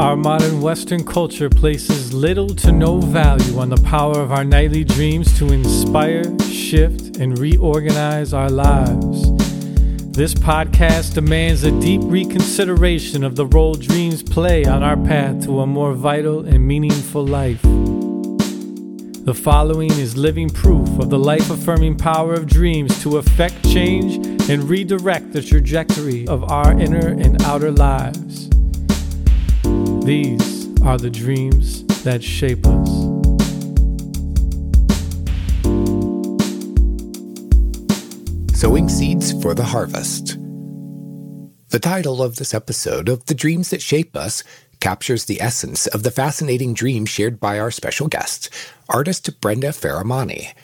Our modern Western culture places little to no value on the power of our nightly dreams to inspire, shift, and reorganize our lives. This podcast demands a deep reconsideration of the role dreams play on our path to a more vital and meaningful life. The following is living proof of the life affirming power of dreams to affect change and redirect the trajectory of our inner and outer lives. These are the dreams that shape us. Sowing Seeds for the Harvest. The title of this episode of The Dreams That Shape Us captures the essence of the fascinating dream shared by our special guest, artist Brenda Faramani.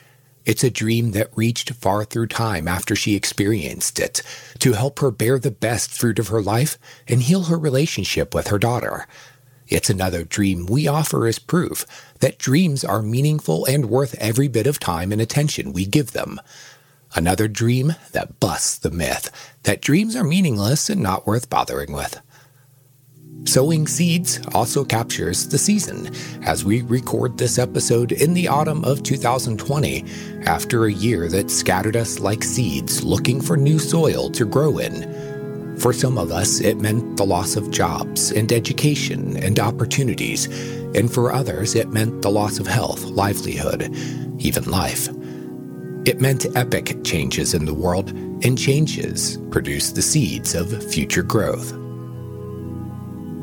It's a dream that reached far through time after she experienced it to help her bear the best fruit of her life and heal her relationship with her daughter. It's another dream we offer as proof that dreams are meaningful and worth every bit of time and attention we give them. Another dream that busts the myth that dreams are meaningless and not worth bothering with. Sowing Seeds also captures the season as we record this episode in the autumn of 2020 after a year that scattered us like seeds looking for new soil to grow in. For some of us, it meant the loss of jobs and education and opportunities, and for others, it meant the loss of health, livelihood, even life. It meant epic changes in the world, and changes produce the seeds of future growth.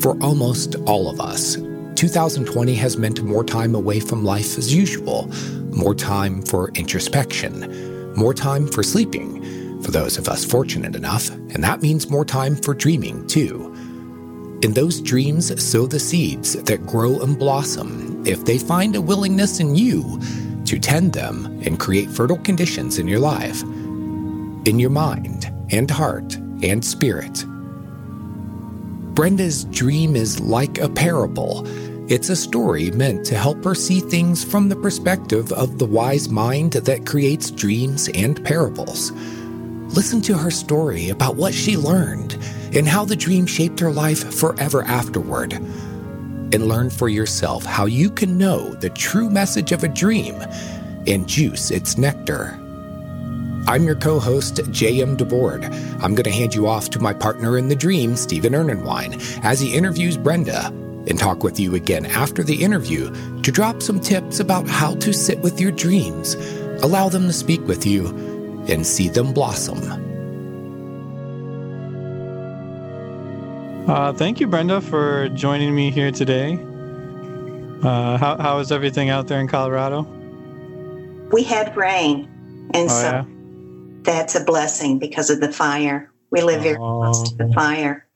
For almost all of us, 2020 has meant more time away from life as usual, more time for introspection, more time for sleeping, for those of us fortunate enough, and that means more time for dreaming too. In those dreams, sow the seeds that grow and blossom if they find a willingness in you to tend them and create fertile conditions in your life, in your mind and heart and spirit. Brenda's dream is like a parable. It's a story meant to help her see things from the perspective of the wise mind that creates dreams and parables. Listen to her story about what she learned and how the dream shaped her life forever afterward. And learn for yourself how you can know the true message of a dream and juice its nectar. I'm your co host, J.M. DeBord. I'm going to hand you off to my partner in the dream, Stephen Ernenwine, as he interviews Brenda and talk with you again after the interview to drop some tips about how to sit with your dreams, allow them to speak with you, and see them blossom. Uh, thank you, Brenda, for joining me here today. Uh, how, how is everything out there in Colorado? We had rain, and oh, so yeah? that's a blessing because of the fire. We live very oh. close to the fire.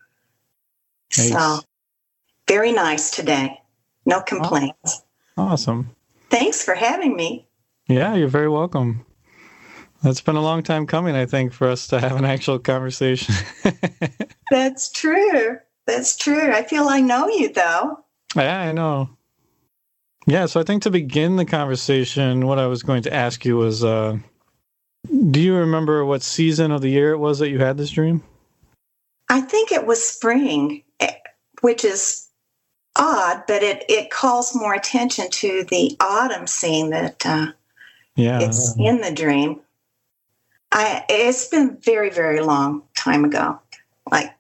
Nice. So, very nice today. No complaints. Awesome. Thanks for having me. Yeah, you're very welcome. It's been a long time coming, I think, for us to have an actual conversation. That's true. That's true. I feel I know you, though. Yeah, I know. Yeah, so I think to begin the conversation, what I was going to ask you was uh, do you remember what season of the year it was that you had this dream? I think it was spring, eh, which is odd, but it, it calls more attention to the autumn scene that uh, yeah. it's in the dream. I it's been very very long time ago, like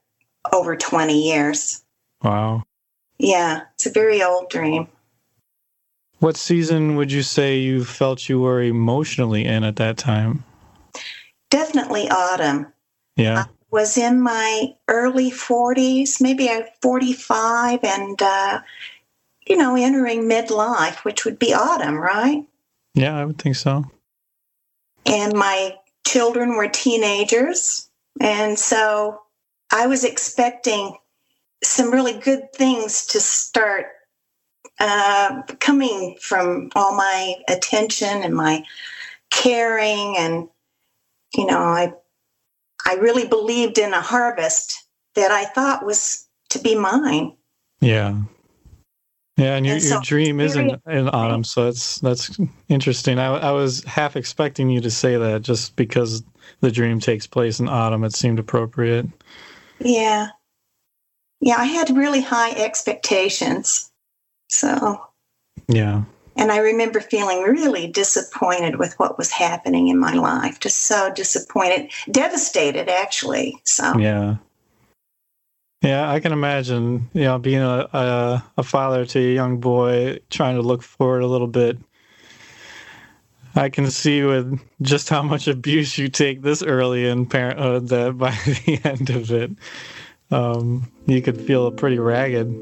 over twenty years. Wow. Yeah, it's a very old dream. What season would you say you felt you were emotionally in at that time? Definitely autumn. Yeah. I was in my early 40s, maybe I 45, and, uh, you know, entering midlife, which would be autumn, right? Yeah, I would think so. And my children were teenagers. And so I was expecting some really good things to start uh, coming from all my attention and my caring. And you know i i really believed in a harvest that i thought was to be mine. Yeah yeah and your, and so your dream is in, in autumn so that's that's interesting I, I was half expecting you to say that just because the dream takes place in autumn it seemed appropriate yeah yeah, I had really high expectations. So, yeah. And I remember feeling really disappointed with what was happening in my life, just so disappointed, devastated, actually. So, yeah. Yeah, I can imagine, you know, being a, a, a father to a young boy, trying to look forward a little bit. I can see with just how much abuse you take this early in parenthood that by the end of it, um, you could feel pretty ragged.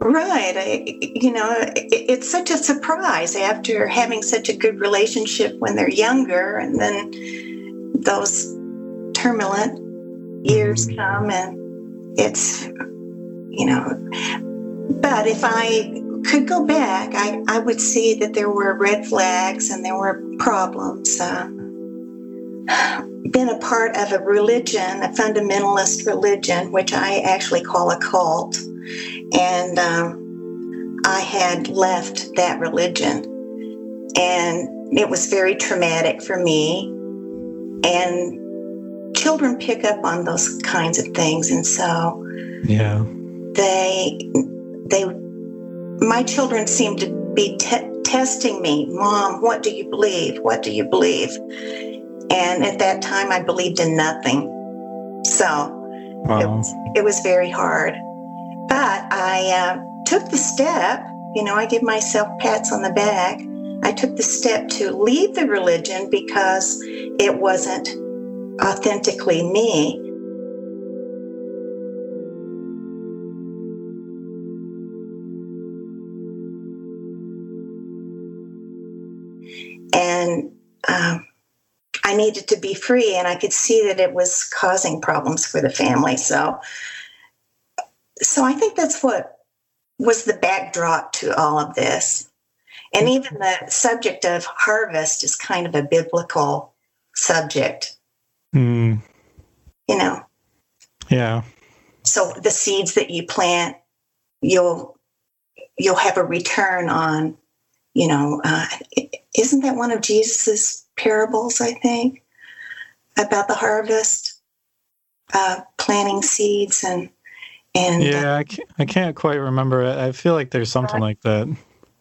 Right. I, you know, it, it's such a surprise after having such a good relationship when they're younger, and then those turbulent years mm-hmm. come, and it's, you know. But if I could go back, I, I would see that there were red flags and there were problems. Uh, been a part of a religion, a fundamentalist religion, which I actually call a cult. And um, I had left that religion. And it was very traumatic for me. And children pick up on those kinds of things. And so yeah. they, they, my children seem to be te- testing me. Mom, what do you believe? What do you believe? And at that time, I believed in nothing. So wow. it, was, it, was, very hard. But I uh, took the step, you know, I give myself pats on the back. I took the step to leave the religion because it wasn't authentically me. And um, I needed to be free, and I could see that it was causing problems for the family. So, so I think that's what was the backdrop to all of this. And even the subject of harvest is kind of a biblical subject. Mm. You know. Yeah. So the seeds that you plant, you'll you'll have a return on. You know, uh, isn't that one of Jesus's parables, I think, about the harvest, uh, planting seeds and and yeah, uh, I, can't, I can't quite remember. It. I feel like there's something like that.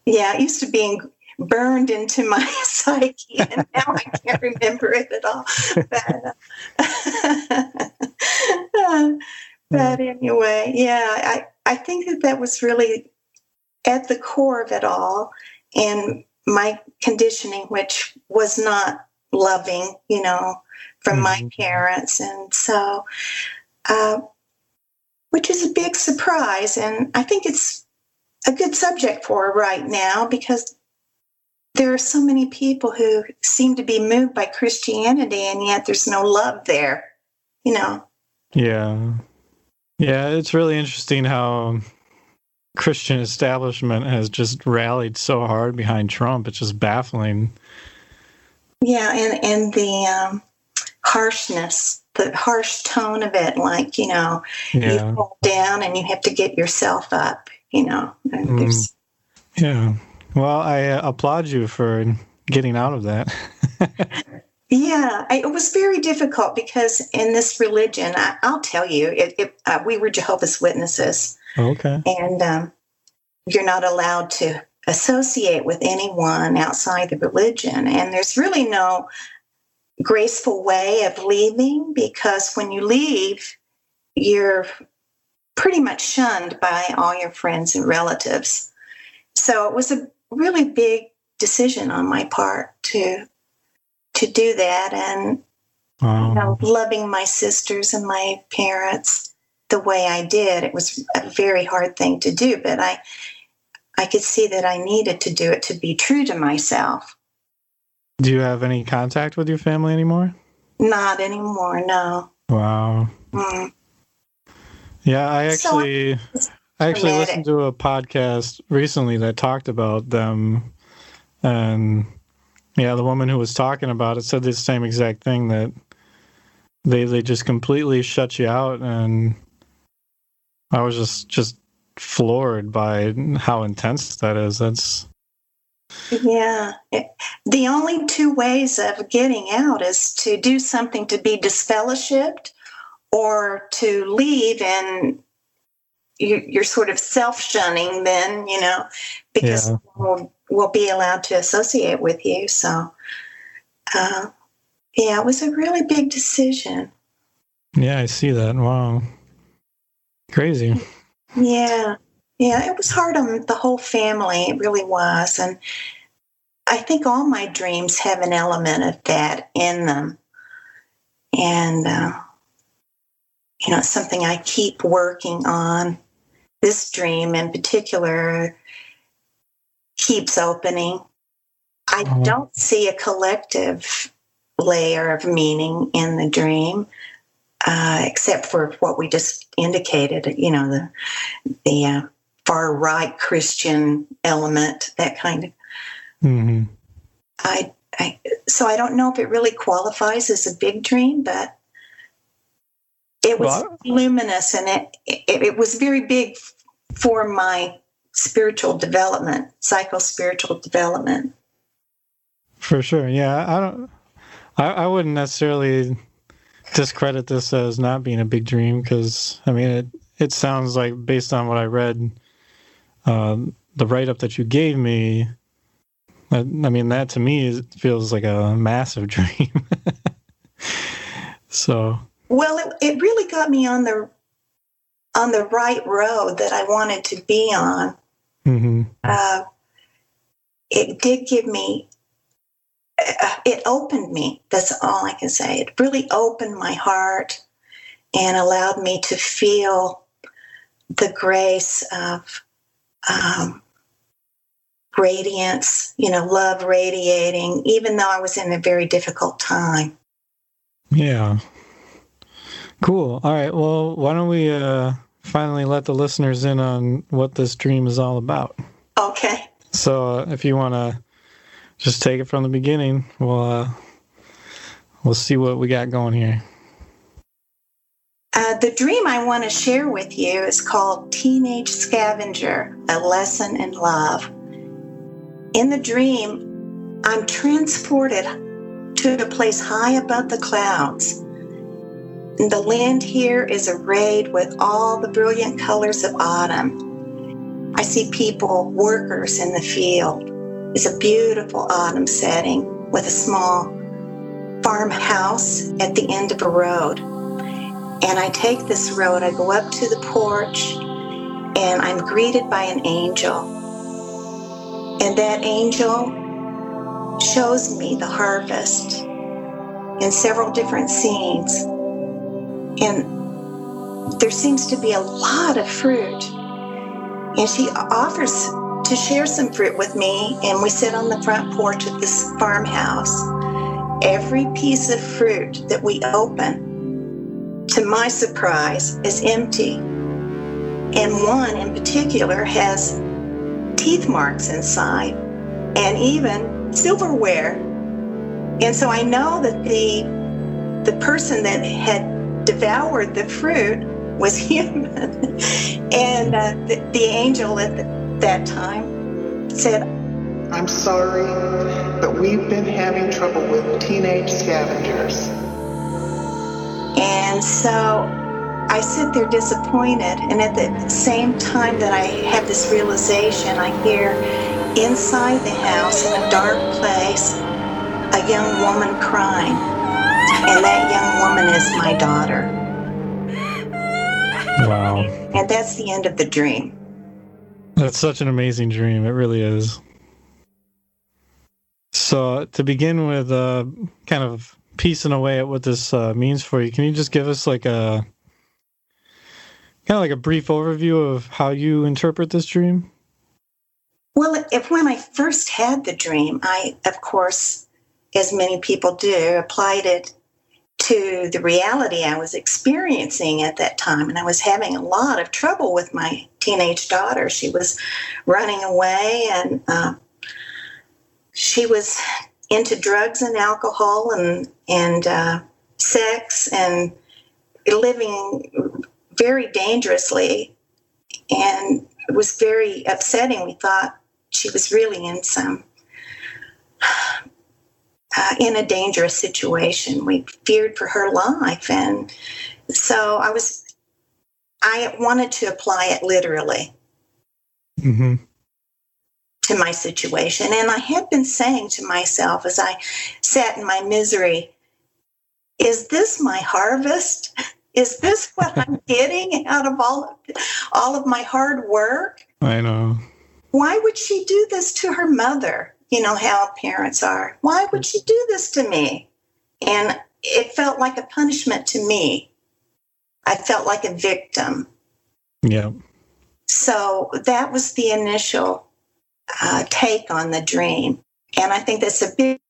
Yeah, it used to be burned into my psyche, and now I can't remember it at all. But, uh, but anyway, yeah, I I think that that was really at the core of it all, and my conditioning, which was not loving, you know, from mm-hmm. my parents. And so, uh, which is a big surprise. And I think it's a good subject for right now because there are so many people who seem to be moved by Christianity and yet there's no love there, you know. Yeah. Yeah, it's really interesting how Christian establishment has just rallied so hard behind Trump. It's just baffling. Yeah, and and the um, harshness, the harsh tone of it, like you know, yeah. you fall down and you have to get yourself up. You know, mm. yeah. Well, I uh, applaud you for getting out of that. yeah, I, it was very difficult because in this religion, I, will tell you, it, it, uh, we were Jehovah's Witnesses. Okay. And um, you're not allowed to associate with anyone outside the religion. And there's really no graceful way of leaving because when you leave, you're pretty much shunned by all your friends and relatives. So it was a really big decision on my part to to do that and you know, loving my sisters and my parents the way I did. It was a very hard thing to do, but I I could see that I needed to do it to be true to myself. Do you have any contact with your family anymore? Not anymore, no. Wow. Mm. Yeah, I actually so I actually listened to a podcast recently that talked about them and yeah, the woman who was talking about it said the same exact thing that they they just completely shut you out and I was just just floored by how intense that is. That's yeah. the only two ways of getting out is to do something to be disfellowshipped or to leave and you, are sort of self shunning then, you know, because yeah. we'll, we'll be allowed to associate with you. So, uh, yeah, it was a really big decision. Yeah, I see that. Wow. Crazy. Yeah. Yeah, it was hard on the whole family. It really was. And I think all my dreams have an element of that in them. And, uh, you know, it's something I keep working on. This dream in particular keeps opening. I uh-huh. don't see a collective layer of meaning in the dream, uh, except for what we just indicated. You know, the the uh, far right Christian element, that kind of. Mm-hmm. I, I so I don't know if it really qualifies as a big dream, but it was luminous and it, it it was very big for my spiritual development, psycho spiritual development. For sure, yeah. I don't. I, I wouldn't necessarily discredit this as not being a big dream because I mean it. It sounds like based on what I read, uh, the write up that you gave me. I, I mean that to me feels like a massive dream. so. Well, it, it really got me on the on the right road that I wanted to be on. Mm-hmm. Uh, it did give me uh, it opened me. That's all I can say. It really opened my heart and allowed me to feel the grace of um, radiance, you know, love radiating, even though I was in a very difficult time. Yeah. Cool. All right. Well, why don't we uh, finally let the listeners in on what this dream is all about? Okay. So, uh, if you want to just take it from the beginning. We'll uh, we'll see what we got going here. Uh, the dream I want to share with you is called Teenage Scavenger A Lesson in Love. In the dream, I'm transported to a place high above the clouds. The land here is arrayed with all the brilliant colors of autumn. I see people, workers in the field It's a beautiful autumn setting with a small farmhouse at the end of a road. And I take this road, I go up to the porch, and I'm greeted by an angel. And that angel shows me the harvest in several different scenes. And there seems to be a lot of fruit. And she offers to share some fruit with me, and we sit on the front porch of this farmhouse. Every piece of fruit that we open, to my surprise, is empty. And one in particular has teeth marks inside and even silverware. And so I know that the the person that had devoured the fruit was human. and uh, the, the angel at the, that time said, I'm sorry, but we've been having trouble with teenage scavengers. And so I sit there disappointed, and at the same time that I have this realization, I hear inside the house in a dark place a young woman crying. And that young woman is my daughter. Wow. And that's the end of the dream. That's such an amazing dream. It really is. So, to begin with, uh, kind of piecing away at what this uh, means for you, can you just give us like a kind of like a brief overview of how you interpret this dream? Well, if when I first had the dream, I, of course, as many people do, applied it to the reality I was experiencing at that time. And I was having a lot of trouble with my teenage daughter. She was running away and uh, she was into drugs and alcohol and, and uh, sex and living very dangerously. And it was very upsetting. We thought she was really in some uh, in a dangerous situation. We feared for her life, and so I was I wanted to apply it literally Mm-hmm. to my situation. And I had been saying to myself as I sat in my misery, is this my harvest? Is this what I'm getting out of all of, all of my hard work? I know. Why would she do this to her mother? You know how parents are. Why would she do this to me? And it felt like a punishment to me. I felt like a victim. Yeah. So that was the initial uh, take on the dream. And I think that's a big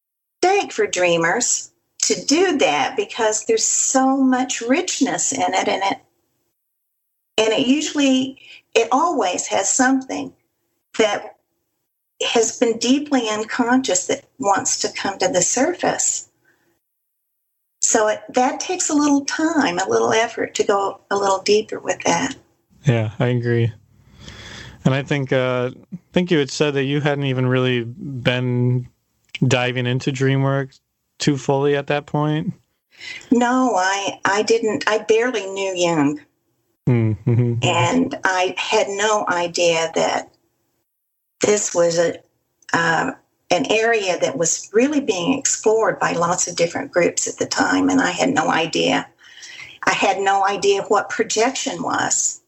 mistake for dreamers to do that because there's so much richness in it and it and it usually it always has something that has been deeply unconscious that wants to come to the surface so it, that takes a little time a little effort to go a little deeper with that Yeah, I agree. And I think uh I think you had said that you hadn't even really been diving into dream work too fully at that point. no i i didn't i barely knew jung Mm-hmm. and I had no idea that this was a uh, an area that was really being explored by lots of different groups at the time, and I had no idea. I had no idea what projection was.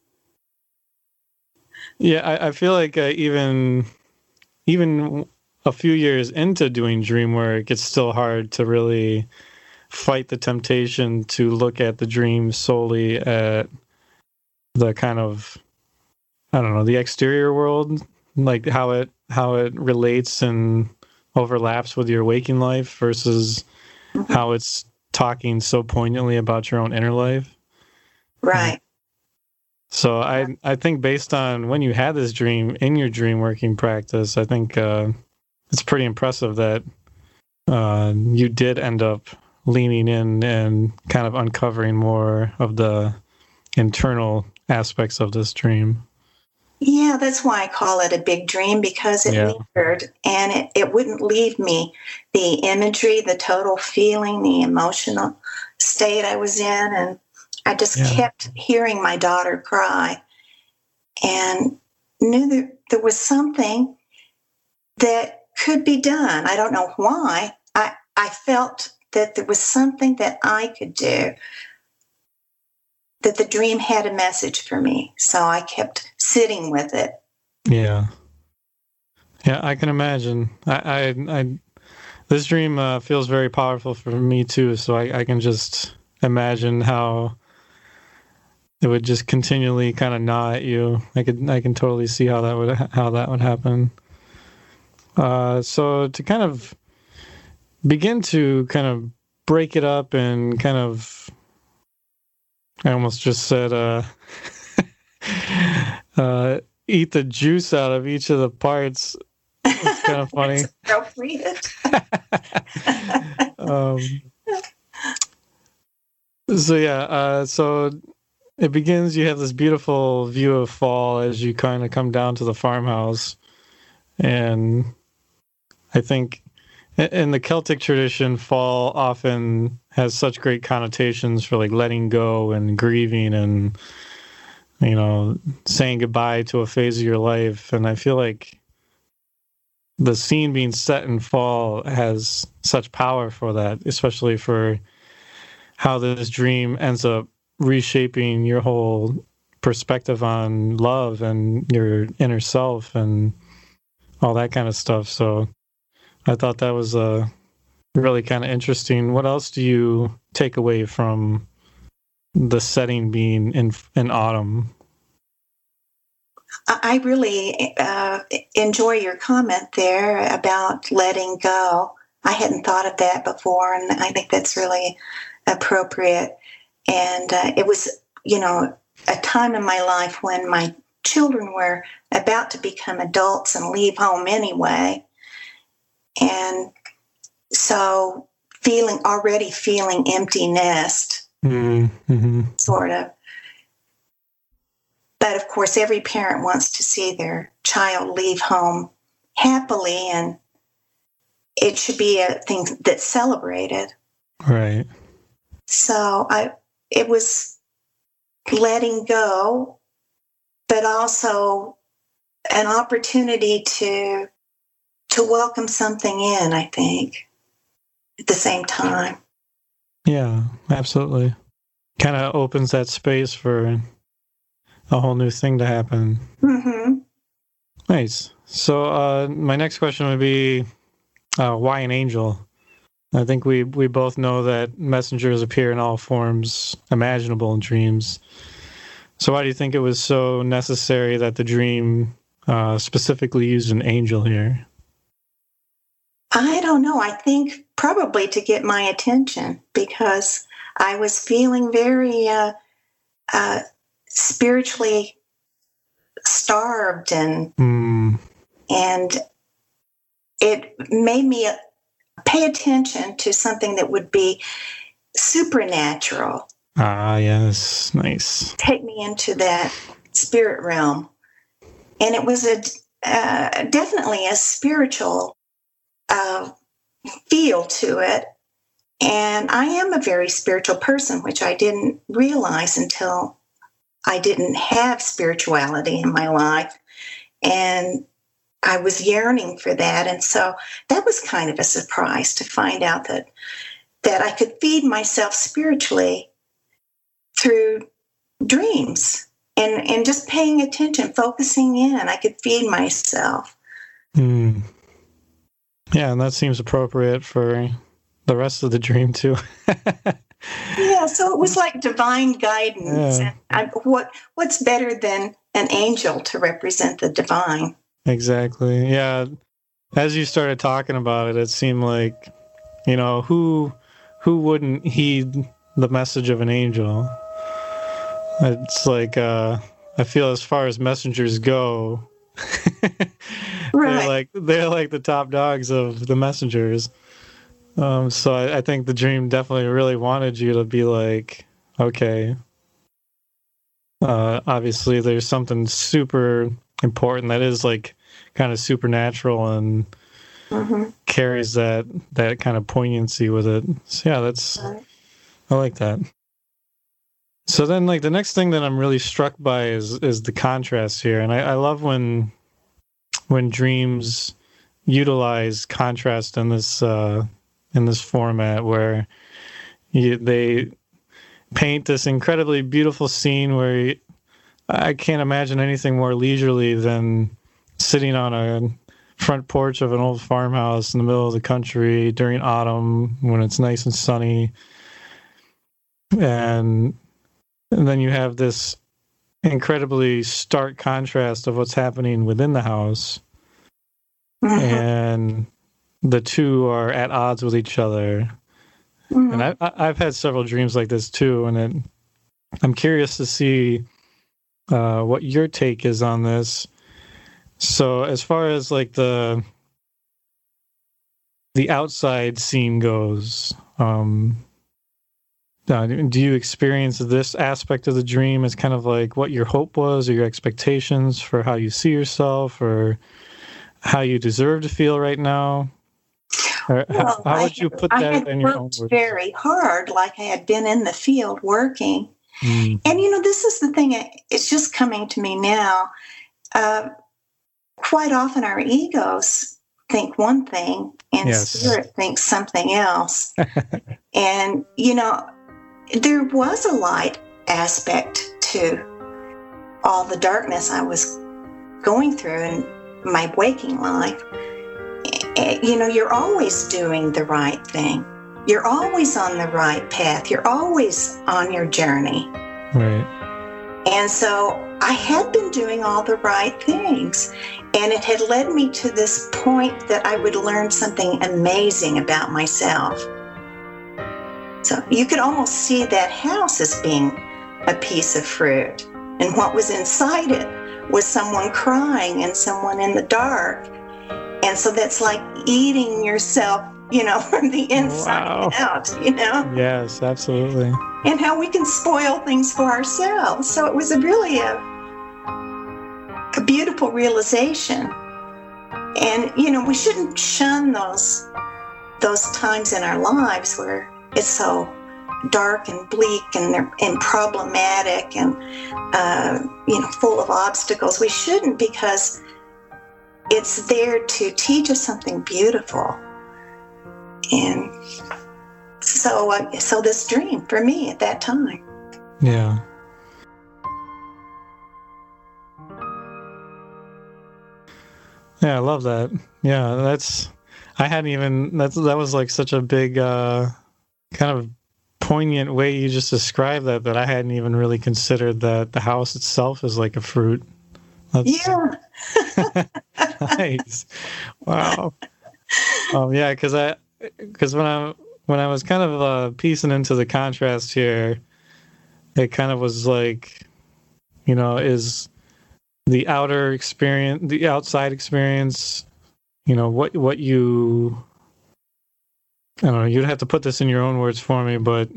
Yeah, I, I feel like uh, even even a few years into doing dream work, it's still hard to really fight the temptation to look at the dream solely at the kind of I don't know the exterior world, like how it how it relates and overlaps with your waking life versus how it's talking so poignantly about your own inner life. Right. So I I think based on when you had this dream in your dream working practice, I think uh, it's pretty impressive that uh, you did end up leaning in and kind of uncovering more of the internal aspects of this dream. Yeah, that's why I call it a big dream because it Yeah. lingered and it, it wouldn't leave me. The imagery, the total feeling, the emotional state I was in. And I just Yeah. kept hearing my daughter cry and knew that there was something that could be done. I don't know why. I, I felt that there was something that I could do, that the dream had a message for me. So I kept sitting with it. Yeah, yeah, I can imagine. I, I, I this dream uh, feels very powerful for me too. So I, I can just imagine how it would just continually kind of gnaw at you. I could, I can totally see how that would, how that would happen. Uh, so to kind of begin to kind of break it up and kind of, I almost just said, uh, uh, eat the juice out of each of the parts. It's kind of funny. appropriate. um, so yeah, uh, so it begins. You have this beautiful view of fall as you kind of come down to the farmhouse, and I think in the Celtic tradition, fall often has such great connotations for like letting go and grieving and you know saying goodbye to a phase of your life. And I feel like the scene being set in fall has such power for that, especially for how this dream ends up reshaping your whole perspective on love and your inner self and all that kind of stuff. So I thought that was uh, really kind of interesting. What else do you take away from the setting being in in autumn? I really uh, enjoy your comment there about letting go. I hadn't thought of that before, and I think that's really appropriate. And uh, it was, you know, a time in my life when my children were about to become adults and leave home anyway. And so feeling already feeling empty nest Mm-hmm. sort of. But of course, every parent wants to see their child leave home happily, and it should be a thing that's celebrated. Right. So I, it was letting go, but also an opportunity to to welcome something in, I think, at the same time. Yeah, absolutely. Kind of opens that space for a whole new thing to happen. Mm-hmm. Nice. So, uh, my next question would be, uh, why an angel? I think we we both know that messengers appear in all forms imaginable in dreams. So, why do you think it was so necessary that the dream uh, specifically used an angel here? I don't know. I think probably to get my attention because I was feeling very uh, uh, spiritually starved and mm. and it made me pay attention to something that would be supernatural. Ah, yes, nice. Take me into that spirit realm, and it was a uh, definitely a spiritual uh, feel to it. And I am a very spiritual person, which I didn't realize until I didn't have spirituality in my life. And I was yearning for that. And so that was kind of a surprise to find out that that I could feed myself spiritually through dreams and, and just paying attention, focusing in. I could feed myself. Mm. Yeah, and that seems appropriate for the rest of the dream too. yeah, so it was like divine guidance. Yeah. And what what's better than an angel to represent the divine? Exactly. Yeah. As you started talking about it, it seemed like, you know, who who wouldn't heed the message of an angel? It's like uh I feel as far as messengers go, right. they're like they're like the top dogs of the messengers. Um, so I, I think the dream definitely really wanted you to be like, okay, uh, obviously there's something super important that is like kind of supernatural and mm-hmm. carries that that kind of poignancy with it. So yeah, that's I like that. So then, like the next thing that I'm really struck by is is the contrast here, and I, I love when when dreams utilize contrast in this uh, in this format where you, they paint this incredibly beautiful scene where you, I can't imagine anything more leisurely than sitting on a front porch of an old farmhouse in the middle of the country during autumn when it's nice and sunny. And and then you have this incredibly stark contrast of what's happening within the house mm-hmm. and the two are at odds with each other mm-hmm. and I, i've had several dreams like this too and it, i'm curious to see uh, what your take is on this so as far as like the the outside scene goes um uh, do you experience this aspect of the dream as kind of like what your hope was or your expectations for how you see yourself or how you deserve to feel right now? Or well, how, would you put that in your own words? Very hard, like I had been in the field working. Mm. And you know, this is the thing, it's just coming to me now. Uh, quite often our egos think one thing and yes. spirit thinks something else. and, you know, there was a light aspect to all the darkness I was going through in my waking life. Eh, you know, you're always doing the right thing. You're always on the right path. You're always on your journey. Right. And so I had been doing all the right things. And it had led me to this point that I would learn something amazing about myself. So you could almost see that house as being a piece of fruit. And what was inside it was someone crying and someone in the dark. And so that's like eating yourself, you know, from the inside wow. out, you know? Yes, absolutely. And how we can spoil things for ourselves. So it was a really a, a beautiful realization. And, you know, we shouldn't shun those those times in our lives where it's so dark and bleak and and problematic and uh, you know full of obstacles. We shouldn't because it's there to teach us something beautiful. And so, uh, so this dream for me at that time. Yeah. Yeah, I love that. Yeah, that's I hadn't even that's that was like such a big uh kind of poignant way you just described that that I hadn't even really considered that the house itself is like a fruit. That's, yeah. nice. Wow. Um, yeah, because I because when I when I was kind of uh, piecing into the contrast here, it kind of was like, you know, is the outer experience, the outside experience, you know, what what you I don't know, you'd have to put this in your own words for me, but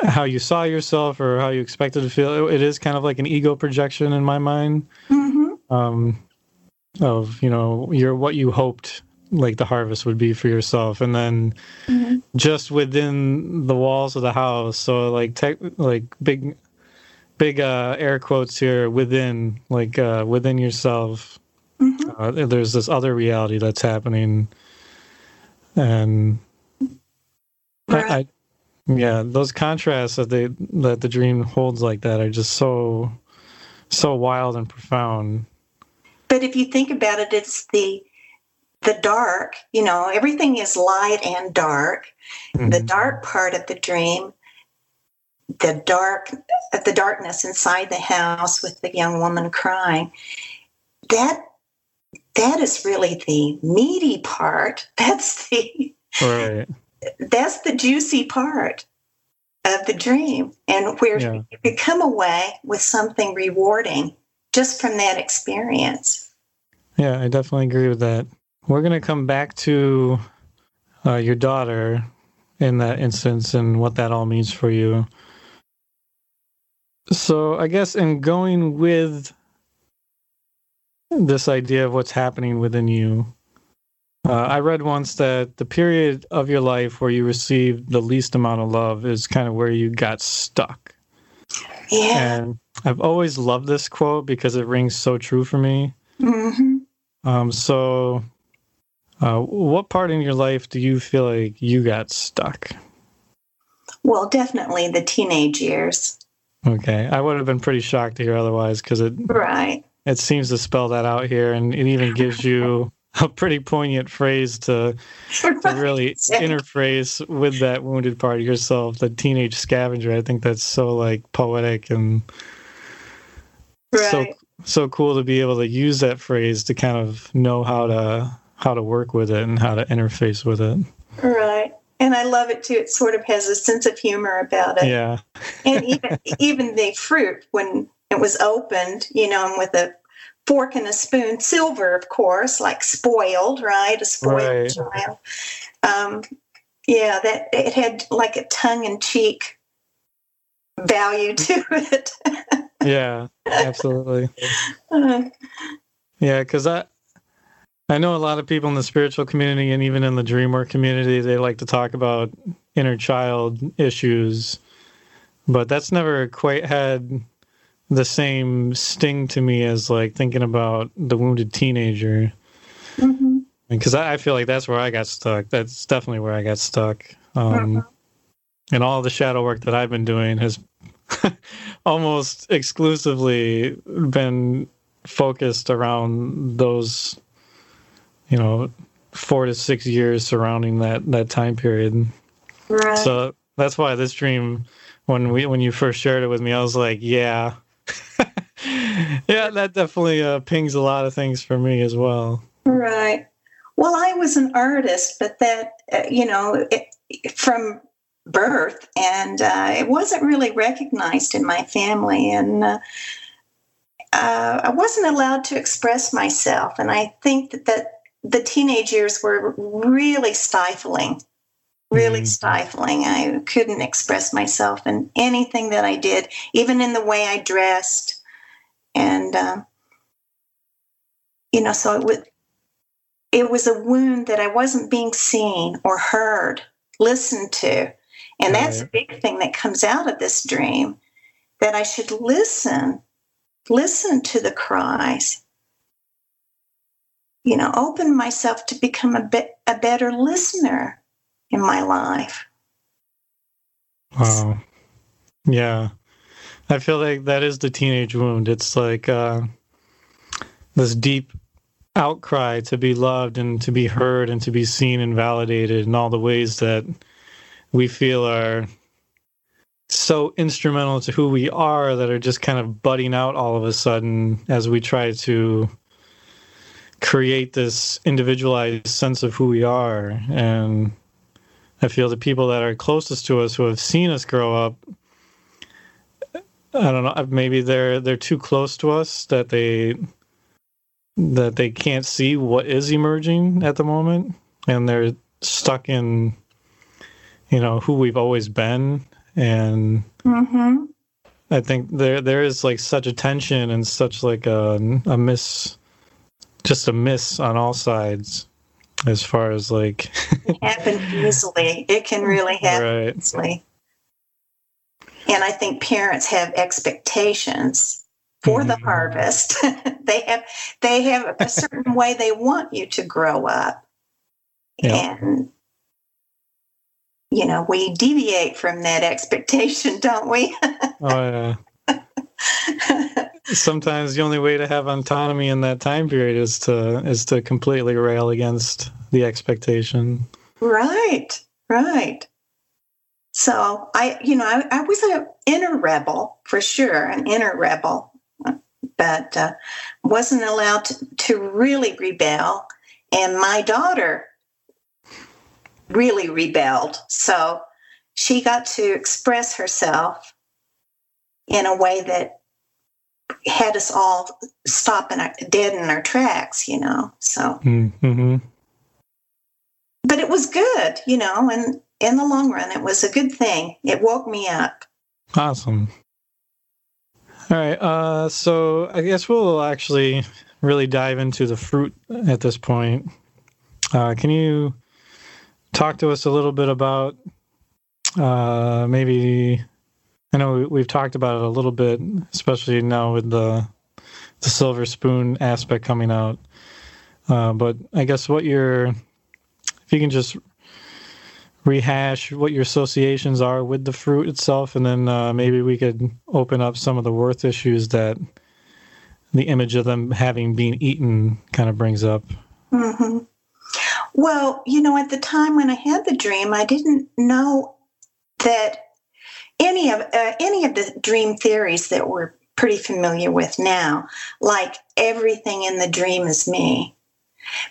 how you saw yourself or how you expected to feel, it is kind of like an ego projection in my mind. Mm-hmm. Um, of you know your what you hoped like the harvest would be for yourself and then mm-hmm. just within the walls of the house so like tech like big big uh air quotes here within like uh within yourself mm-hmm. uh, there's this other reality that's happening and. I, I yeah those contrasts that they that the dream holds like that are just so so wild and profound but if you think about it it's the the dark you know everything is light and dark mm-hmm. the dark part of the dream the dark the darkness inside the house with the young woman crying that that is really the meaty part that's the right that's the juicy part of the dream and where Yeah. you come away with something rewarding just from that experience Yeah, I definitely agree with that. We're going to come back to uh, your daughter in that instance and what that all means for you. So, I guess in going with this idea of what's happening within you, uh, I read once that the period of your life where you received the least amount of love is kind of where you got stuck. yeah And I've always loved this quote because it rings so true for me. Mm-hmm. Um, so, uh, what part in your life do you feel like you got stuck? well definitely the teenage years Okay, I would have been pretty shocked to hear otherwise because it right it seems to spell that out here, and it even gives you a pretty poignant phrase to to really interface with that wounded part of yourself, the teenage scavenger. I think that's so like poetic and so so cool to be able to use that phrase to kind of know how to how to work with it and how to interface with it. right and i love it too it sort of has a sense of humor about it Yeah. and even even the fruit when it was opened, you know, and with a fork and a spoon, silver, of course, like spoiled, right? A spoiled Right. child. Um, yeah, that it had like a tongue in cheek value to it. Yeah, absolutely. Uh, Yeah, because I I know a lot of people in the spiritual community and even in the dream work community, they like to talk about inner child issues, but that's never quite had the same sting to me as like thinking about the wounded teenager. mhm. Because I, I feel like that's where I got stuck. That's definitely where I got stuck. Um, And all the shadow work that I've been doing has almost exclusively been focused around those, you know, four to six years surrounding that that time period. Right. So that's why this dream, when we when you first shared it with me, I was like, yeah, yeah, that definitely uh, pings a lot of things for me as well. Right. Well, I was an artist, but that, uh, you know, it, from birth, and uh, it wasn't really recognized in my family. And uh, uh, I wasn't allowed to express myself. And I think that, that the teenage years were really stifling, really Mhm. stifling. I couldn't express myself in anything that I did, even in the way I dressed. And, uh, you know, so it was it was a wound that I wasn't being seen or heard, listened to. And that's a big thing that comes out of this dream that I should listen, listen to the cries. You know, open myself to become a bit a better listener in my life. Wow. Yeah. I feel like that is the teenage wound. It's like uh, this deep outcry to be loved and to be heard and to be seen and validated in all the ways that we feel are so instrumental to who we are that are just kind of budding out all of a sudden as we try to create this individualized sense of who we are and i feel the people that are closest to us who have seen us grow up i don't know maybe they're they're too close to us that they that they can't see what is emerging at the moment. And they're stuck in you know who we've always been. And Mm-hmm. i think there there is like such a tension and such like a, a miss just a miss on all sides as far as like Happen easily. It can really happen right easily. And I think parents have expectations for the Mhm. harvest. they have they have a certain way they want you to grow up. Yeah. And you know, we deviate from that expectation, don't we? oh yeah sometimes the only way to have autonomy in that time period is to is to completely rail against the expectation right, right. So I, you know, I, I was an inner rebel for sure, an inner rebel, but uh, wasn't allowed to, to really rebel. And my daughter really rebelled. So she got to express herself in a way that had us all stop in our, dead in our tracks, you know. So, mm-hmm. but it was good, you know, and in the long run, it was a good thing. It woke me up. Awesome. All right. Uh, so I guess we'll actually really dive into the fruit at this point. Uh, can you talk to us a little bit about uh, maybe? I know we- we've talked about it a little bit, especially now with the the silver spoon aspect coming out. Uh, but I guess what your, if you can just rehash what your associations are with the fruit itself, and then uh, maybe we could open up some of the worth issues that the image of them having been eaten kind of brings up. hmm Well, you know, at the time when I had the dream, I didn't know that any of uh, any of the dream theories that we're pretty familiar with now, like everything in the dream is me.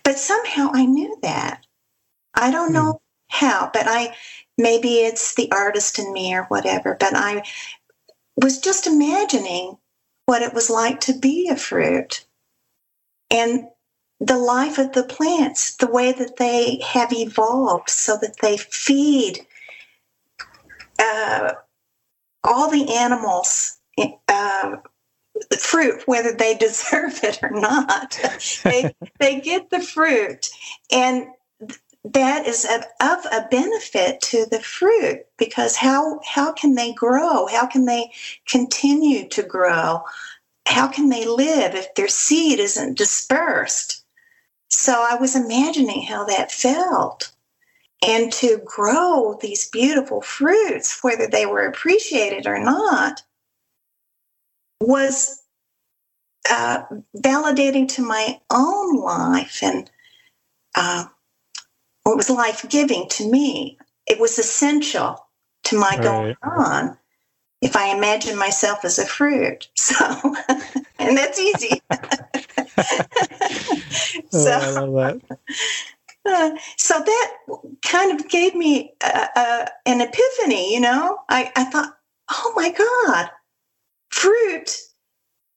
But somehow I knew that. I don't know how, but I maybe it's the artist in me or whatever, but I was just imagining what it was like to be a fruit. And the life of the plants, the way that they have evolved so that they feed uh, all the animals uh, fruit, whether they deserve it or not. they, they get the fruit. And that is of, of a benefit to the fruit because how, how can they grow? How can they continue to grow? How can they live if their seed isn't dispersed? So I was imagining how that felt. And to grow these beautiful fruits, whether they were appreciated or not, was uh, validating to my own life and uh, it was life giving to me. It was essential to my Right. going on if I imagine myself as a fruit. So, and that's easy. Oh, I love that. so that kind of gave me uh, uh, an epiphany, you know? I, I thought, oh my God, fruit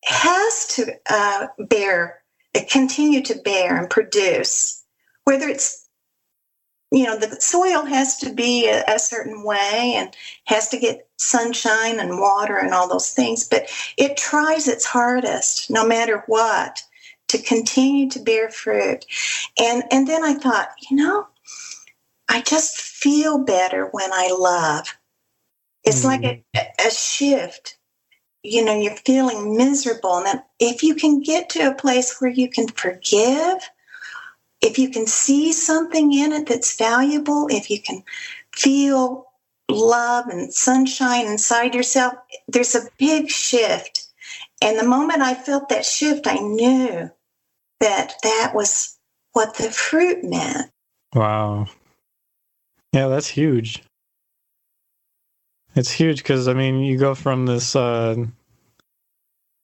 has to uh, bear, uh, continue to bear and produce, whether it's you know the soil has to be a, a certain way and has to get sunshine and water and all those things but it tries its hardest no matter what to continue to bear fruit and and then i thought you know i just feel better when I love. It's mm. like a, a shift. You know, you're feeling miserable. And then if you can get to a place where you can forgive, if you can see something in it that's valuable, if you can feel love and sunshine inside yourself, there's a big shift. And the moment I felt that shift, I knew that that was what the fruit meant. Wow. Yeah, that's huge. It's huge because I mean, you go from this uh,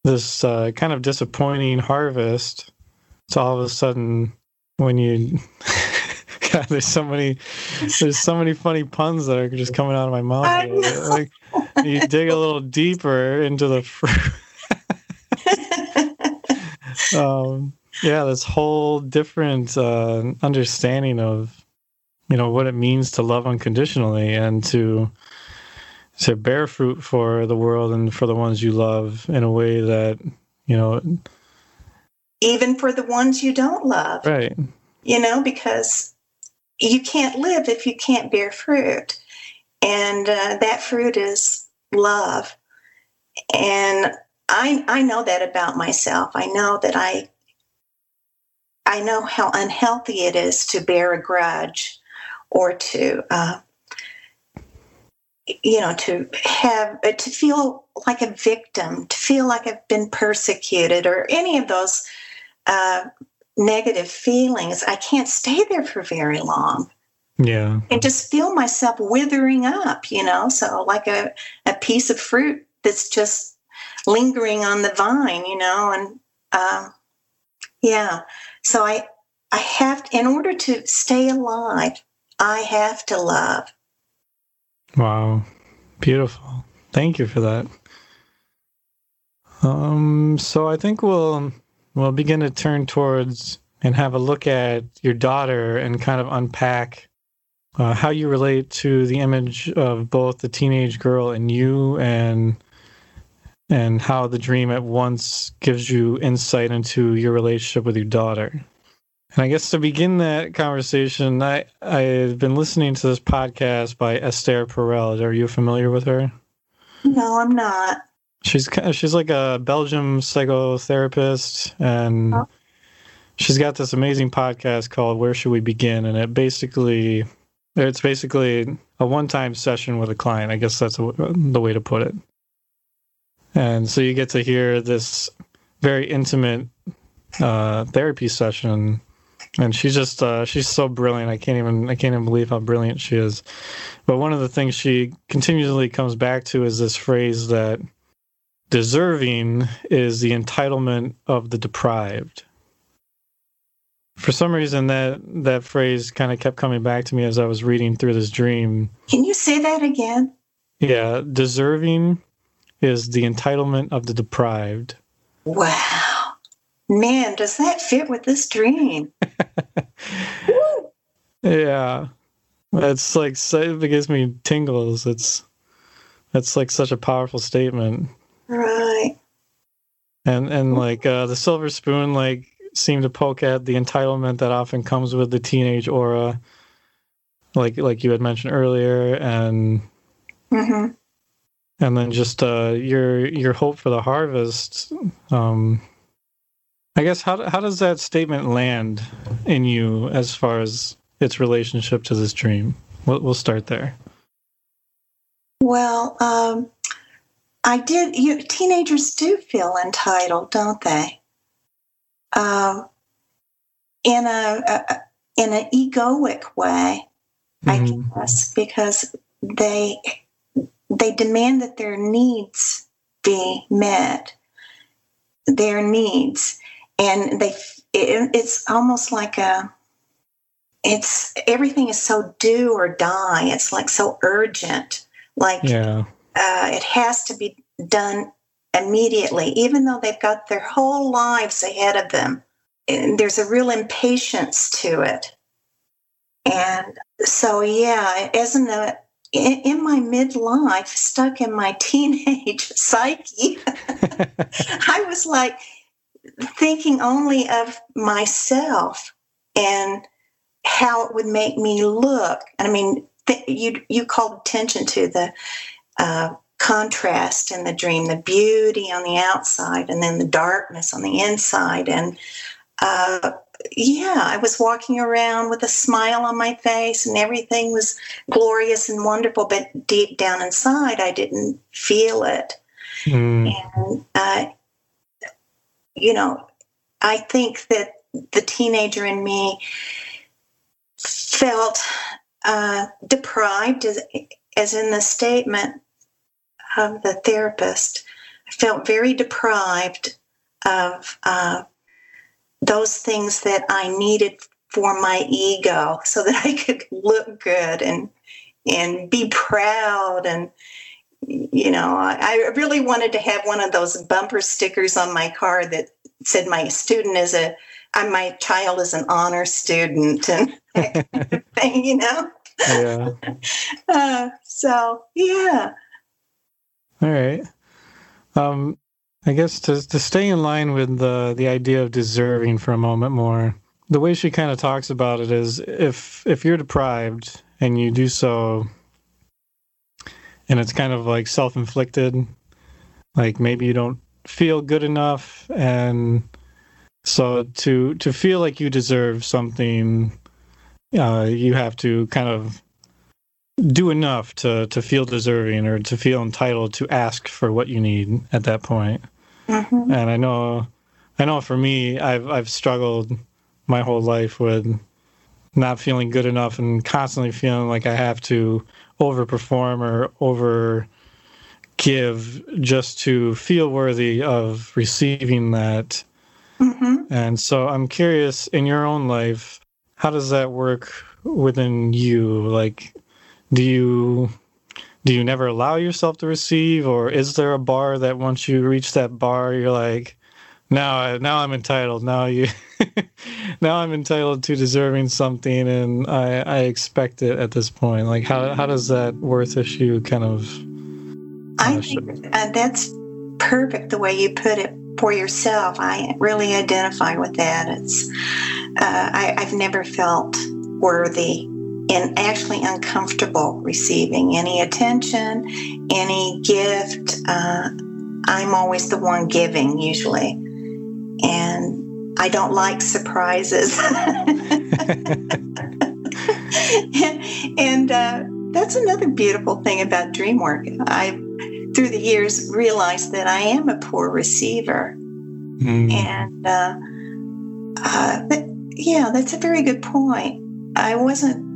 this uh, kind of disappointing harvest to all of a sudden when you God, there's so many there's so many funny puns that are just coming out of my mouth. Like you dig a little deeper into the fruit. Um, yeah, this whole different uh, understanding of you know what it means to love unconditionally and to to bear fruit for the world and for the ones you love in a way that you know even for the ones you don't love. Right. You know because you can't live if you can't bear fruit. And uh, that fruit is love. And i i know that about myself. I know that i i know how unhealthy it is to bear a grudge or to uh, you know to have uh, to feel like a victim to feel like i've been persecuted or any of those uh, negative feelings. I can't stay there for very long. Yeah. And just feel myself withering up you know? So like a, a piece of fruit that's just lingering on the vine you know and um, yeah so i i have in order to stay alive I have to love. Wow. Beautiful. Thank you for that. Um, so I think we'll we'll begin to turn towards and have a look at your daughter and kind of unpack uh, how you relate to the image of both the teenage girl and you and and how the dream at once gives you insight into your relationship with your daughter. And I guess to begin that conversation, I I've been listening to this podcast by Esther Perel. Are you familiar with her? No, I'm not. She's she's like a Belgium psychotherapist, and oh. she's got this amazing podcast called "Where Should We Begin?" And it basically it's basically a one-time session with a client. I guess that's a, the way to put it. And so you get to hear this very intimate uh, therapy session and she's just uh, she's so brilliant. I can't even I can't even believe how brilliant she is. But one of the things she continually comes back to is this phrase that deserving is the entitlement of the deprived. For some reason, that that phrase kind of kept coming back to me as I was reading through this dream. Can you say that again? Yeah, deserving is the entitlement of the deprived. Wow man, does that fit with this dream? yeah. It's like it gives me tingles. It's that's like such a powerful statement. Right. And and like uh, the silver spoon like seemed to poke at the entitlement that often comes with the teenage aura, like like you had mentioned earlier, and mm-hmm. And then just uh, your your hope for the harvest. Um, I guess how how does that statement land in you as far as its relationship to this dream? We'll, we'll start there. Well, um, I did. You teenagers do feel entitled, don't they? Um, in a, a, in an egoic way, mm-hmm. I guess, because they they demand that their needs be met. Their needs and they it, it's almost like a it's everything is so do or die it's like so urgent like yeah. uh, it has to be done immediately even though they've got their whole lives ahead of them and there's a real impatience to it and so yeah in the in, my midlife stuck in my teenage psyche i was like thinking only of myself and how it would make me look. I mean, th- you you called attention to the uh, contrast in the dream, the beauty on the outside, and then the darkness on the inside. And uh, yeah, I was walking around with a smile on my face, and everything was glorious and wonderful. But deep down inside, I didn't feel it. Mm. And uh, you know, I think that the teenager in me felt uh, deprived, as, as in the statement of the therapist. I felt very deprived of uh, those things that I needed for my ego so that I could look good and and be proud and you know I really wanted to have one of those bumper stickers on my car that said my student is a my child is an honor student and thing, you know? Yeah. Uh, so yeah. All right. Um I guess to to stay in line with the the idea of deserving for a moment more, the way she kind of talks about it is if if you're deprived and you do so and it's kind of like self-inflicted, like maybe you don't feel good enough and so to to feel like you deserve something uh, you have to kind of do enough to to feel deserving or to feel entitled to ask for what you need at that point. Mm-hmm. And I know, I know for me, I've I've struggled my whole life with not feeling good enough and constantly feeling like I have to overperform or over give just to feel worthy of receiving that. Mm-hmm. And so I'm curious in your own life, how does that work within you? Like, do you do you never allow yourself to receive or is there a bar that once you reach that bar you're like now now i'm entitled. Now you now i'm entitled to deserving something and i i expect it at this point. Like how how does that worth issue kind of uh, i think uh, that's perfect the way you put it for yourself. I really identify with that. It's uh, I, i've never felt worthy and actually uncomfortable receiving any attention, any gift. Uh, I'm always the one giving usually. And I don't like surprises. and uh, that's another beautiful thing about dream work. I, through the years, realized that I am a poor receiver. Mm. And uh, uh, yeah, that's a very good point. I wasn't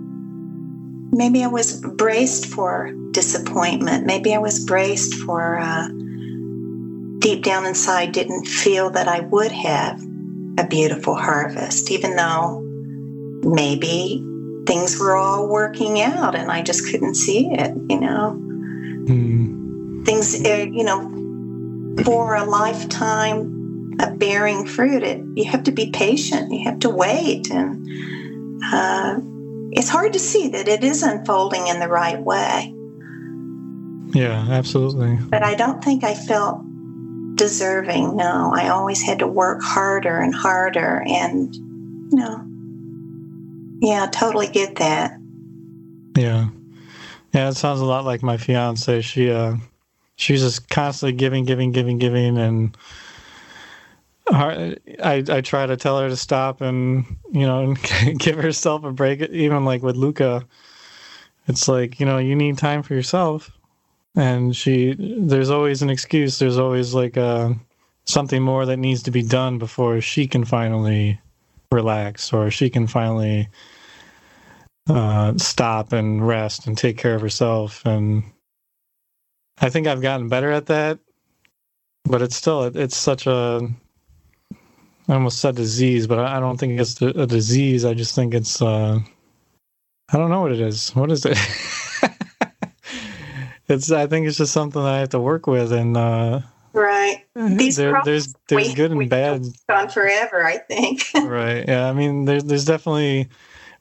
maybe I was braced for disappointment. Maybe I was braced for uh, deep down inside, didn't feel that I would have a beautiful harvest, even though maybe things were all working out and I just couldn't see it, you know. Mm. Things, uh, you know, for a lifetime of bearing fruit, it, you have to be patient, you have to wait. And, uh, it's hard to see that it is unfolding in the right way. Yeah, absolutely. But I don't think I felt deserving. No, I always had to work harder and harder. And, you know, yeah, totally get that. Yeah. Yeah, it sounds a lot like my fiance. She, uh, she's just constantly giving, giving, giving, giving, and I I try to tell her to stop and you know give herself a break. Even like with Luca, it's like you know you need time for yourself, and she there's always an excuse. There's always like uh, something more that needs to be done before she can finally relax or she can finally uh, stop and rest and take care of herself. And I think I've gotten better at that, but it's still it's such a I almost said disease, but I don't think it's a disease. I just think it's uh, I don't know what it is. What is it? it's I think it's just something I have to work with and uh, right. These there, there's there's we, good and bad. Gone forever, I think. right. Yeah. I mean, there's there's definitely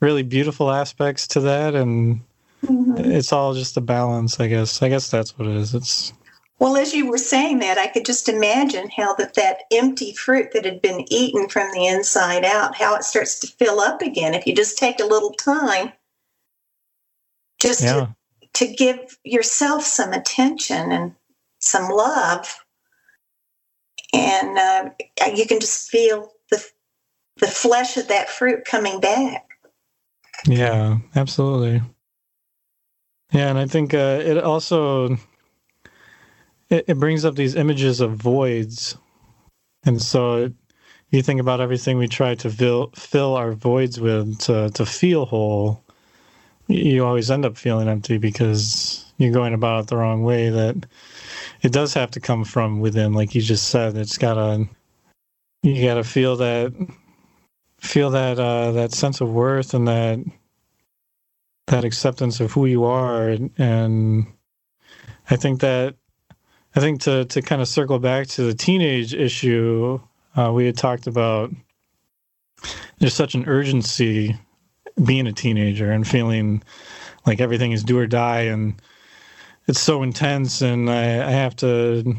really beautiful aspects to that, and mm-hmm. it's all just a balance. I guess. I guess that's what it is. It's well, as you were saying that, I could just imagine how that that empty fruit that had been eaten from the inside out, how it starts to fill up again if you just take a little time just yeah. to, to give yourself some attention and some love. And uh, you can just feel the, the flesh of that fruit coming back. Yeah, absolutely. Yeah, and I think uh, it also it, it, brings up these images of voids, and so you think about everything we try to fill fill our voids with to to feel whole. You always end up feeling empty because you're going about it the wrong way. That it does have to come from within, like you just said. It's gotta you gotta feel that feel that uh, that sense of worth and that that acceptance of who you are and i think that i think to to kind of circle back to the teenage issue uh, we had talked about there's such an urgency being a teenager and feeling like everything is do or die and it's so intense and I, I have to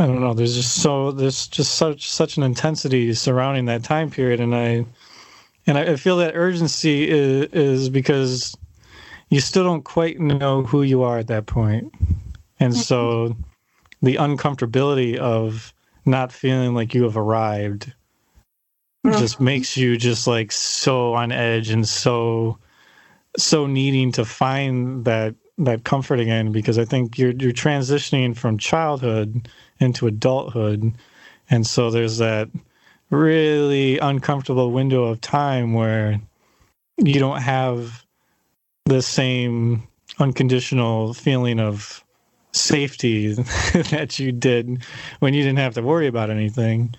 I don't know. There's just so there's just such such an intensity surrounding that time period, and I and I, feel that urgency is, is because you still don't quite know who you are at that point. And so the uncomfortability of not feeling like you have arrived just mm-hmm. makes you just like so on edge and so so needing to find that that comfort again because I think you're you're transitioning from childhood into adulthood and so there's that really uncomfortable window of time where you don't have the same unconditional feeling of safety that you did when you didn't have to worry about anything.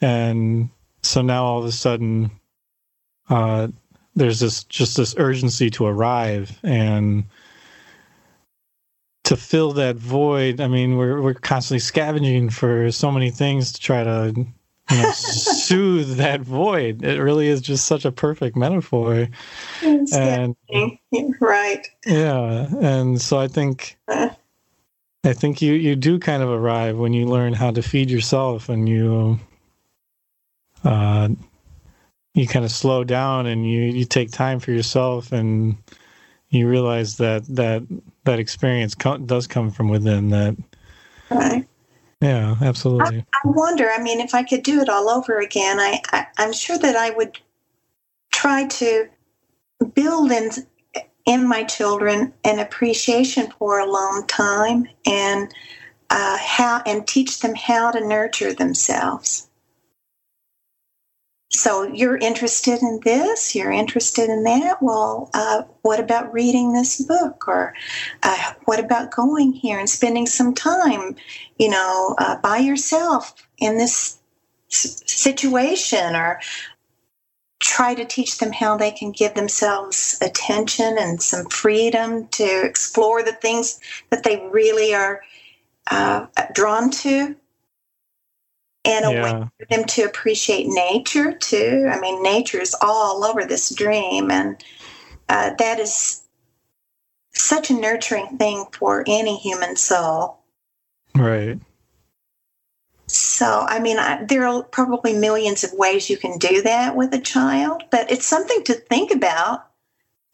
And so now all of a sudden, uh, there's this just this urgency to arrive and to fill that void. I mean, we're we're constantly scavenging for so many things to try to you know, soothe that void. It really is just such a perfect metaphor. and right. Yeah, and so I think uh. I think you you do kind of arrive when you learn how to feed yourself and you uh you kind of slow down and you you take time for yourself and you realize that that that experience co- does come from within that right yeah, absolutely. I, I, wonder. I mean, if I could do it all over again, I, I I'm sure that I would try to build in in my children an appreciation for a long time and uh, how and teach them how to nurture themselves. So you're interested in this you're interested in that. Well uh, what about reading this book or uh, what about going here and spending some time you know uh, by yourself in this situation or try to teach them how they can give themselves attention and some freedom to explore the things that they really are uh, drawn to and a yeah. way for them to appreciate nature too. I mean, nature is all over this dream, and uh, that is such a nurturing thing for any human soul. Right. So, I mean, I, there are probably millions of ways you can do that with a child, but it's something to think about.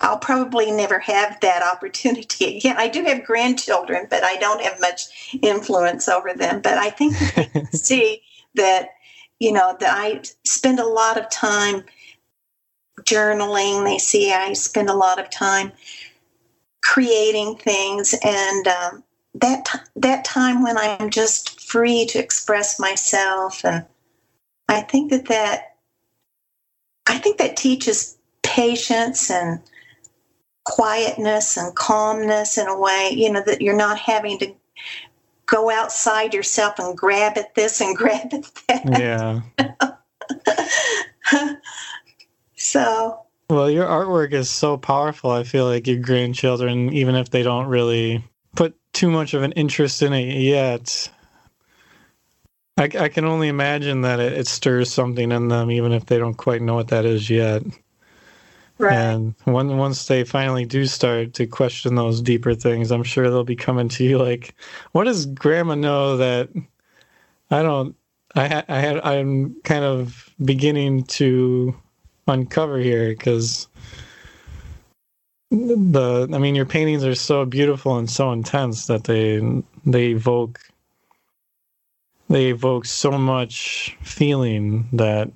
I'll probably never have that opportunity again. I do have grandchildren, but I don't have much influence over them. But I think you see that you know that I spend a lot of time journaling. They see I spend a lot of time creating things, and um, that that time when I'm just free to express myself, and I think that that I think that teaches patience and quietness and calmness in a way, you know, that you're not having to go outside yourself and grab at this and grab at that. Yeah. so. Well, your artwork is so powerful. I feel like your grandchildren, even if they don't really put too much of an interest in it yet, I, I can only imagine that it, it stirs something in them, even if they don't quite know what that is yet. Right. And when, once they finally do start to question those deeper things, I'm sure they'll be coming to you like, "What does Grandma know that I don't? I, I had I'm kind of beginning to uncover here because the I mean your paintings are so beautiful and so intense that they they evoke they evoke so much feeling that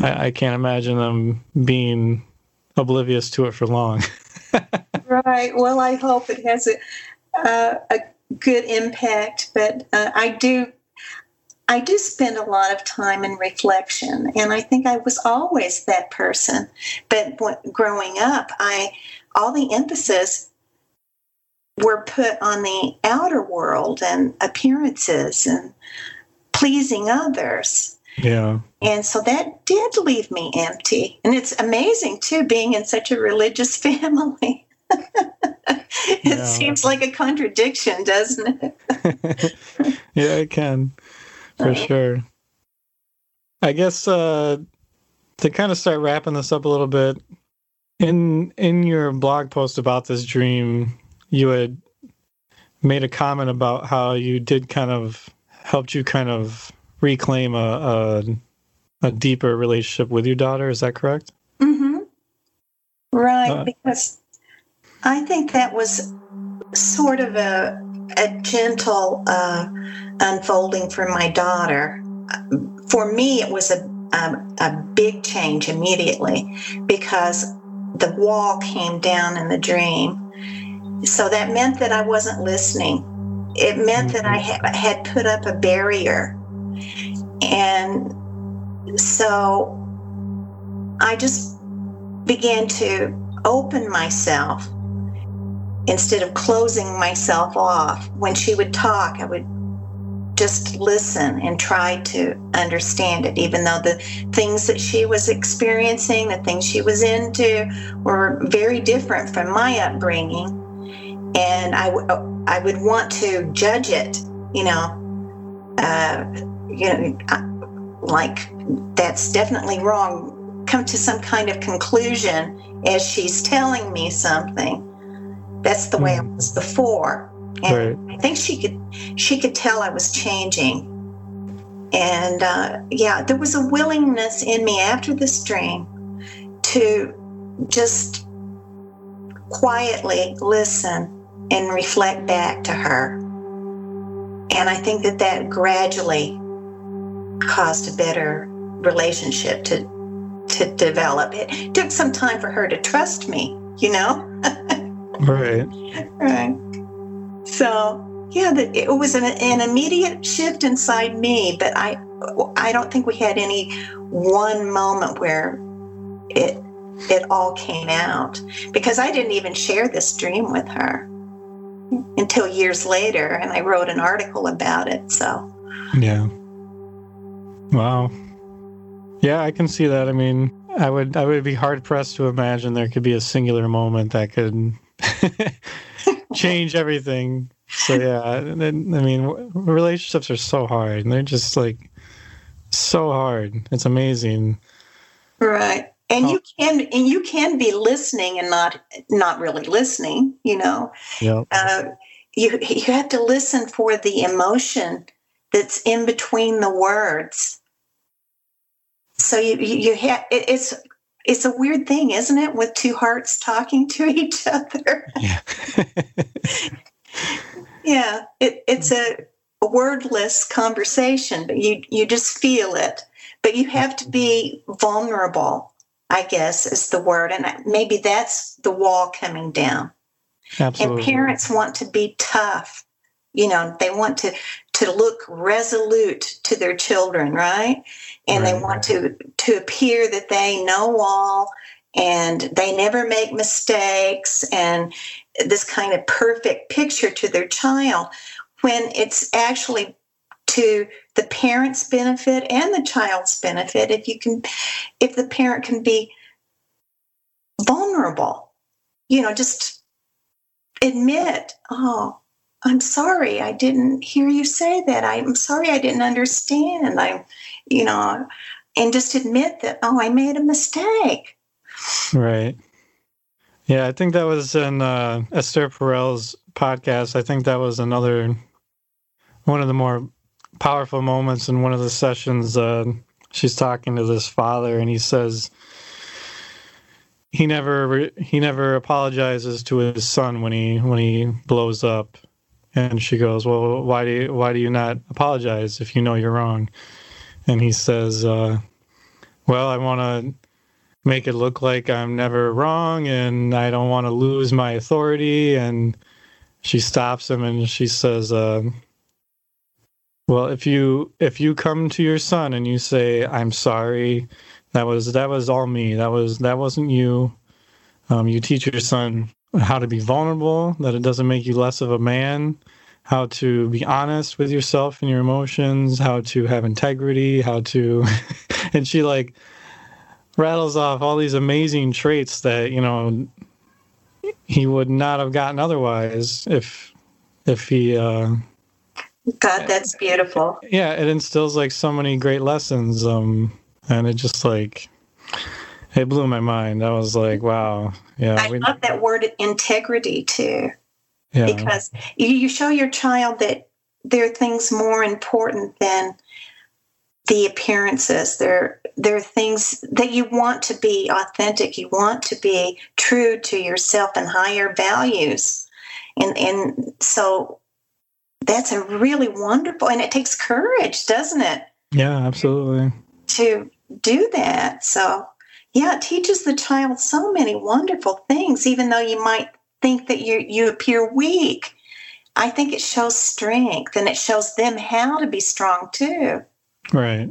I, I can't imagine them being oblivious to it for long. right. Well, I hope it has a uh, a good impact, but uh, I do I do spend a lot of time in reflection, and I think I was always that person. But growing up, I all the emphasis were put on the outer world and appearances and pleasing others. Yeah. And so that did leave me empty. And it's amazing too, being in such a religious family. it yeah. seems like a contradiction, doesn't it? yeah, it can for sure. I guess uh, to kind of start wrapping this up a little bit, in in your blog post about this dream, you had made a comment about how you did kind of helped you kind of reclaim a a, a deeper relationship with your daughter. Is that correct? Mm-hmm. Right, uh, because I think that was sort of a a gentle uh, unfolding for my daughter. For me, it was a, a, a big change immediately because the wall came down in the dream. So that meant that I wasn't listening. It meant that I ha- had put up a barrier. And so I just began to open myself instead of closing myself off. When she would talk, I would just listen and try to understand it, even though the things that she was experiencing, the things she was into, were very different from my upbringing. And I, w- I would want to judge it, you know, uh, you know, like that's definitely wrong. Come to some kind of conclusion as she's telling me something that's the way I was before. And right. I think she could she could tell I was changing. And uh, yeah, there was a willingness in me after this dream to just quietly listen and reflect back to her. And I think that that gradually caused a better relationship to to develop. It took some time for her to trust me, you know. Right. Right. So yeah, the, it was an, an immediate shift inside me, but I I don't think we had any one moment where it it all came out because I didn't even share this dream with her until years later, and I wrote an article about it. So yeah. Wow. Yeah, I can see that. I mean, I would I would be hard pressed to imagine there could be a singular moment that could change everything. So yeah, and then, I mean, relationships are so hard, and they're just like so hard. It's amazing. Right. And oh. you can and you can be listening and not not really listening, you know. Yeah. Uh, you you have to listen for the emotion that's in between the words. So you you, you have it, it's it's a weird thing, isn't it, with two hearts talking to each other? Yeah. yeah, it, it's a, a wordless conversation, but you you just feel it. But you have to be vulnerable, I guess is the word, and maybe that's the wall coming down. Absolutely. And parents want to be tough. You know, they want to to look resolute to their children, right? And right. they want to to appear that they know all and they never make mistakes and this kind of perfect picture to their child when it's actually to the parent's benefit and the child's benefit if you can if the parent can be vulnerable you know just admit oh I'm sorry, I didn't hear you say that. I'm sorry, I didn't understand. I, you know, and just admit that, oh, I made a mistake. Right. Yeah, I think that was in uh, Esther Perel's podcast. I think that was another one of the more powerful moments in one of the sessions. Uh, she's talking to this father, and he says, he never he never apologizes to his son when he when he blows up and she goes well why do you why do you not apologize if you know you're wrong and he says uh, well i want to make it look like i'm never wrong and i don't want to lose my authority and she stops him and she says uh, well if you if you come to your son and you say i'm sorry that was that was all me. That was that wasn't you. Um, you teach your son how to be vulnerable. That it doesn't make you less of a man. How to be honest with yourself and your emotions. How to have integrity. How to, and she like rattles off all these amazing traits that you know he would not have gotten otherwise if if he uh god that's beautiful yeah it instills like so many great lessons um and it just like it blew my mind. I was like, wow, yeah. I we, love that word integrity too, yeah. because you show your child that there are things more important than the appearances. There, there are things that you want to be authentic. You want to be true to yourself and higher values, and and so that's a really wonderful. And it takes courage, doesn't it? Yeah, absolutely. To do that. So, yeah, it teaches the child so many wonderful things, even though you might think that you, you appear weak. I think it shows strength and it shows them how to be strong too. Right.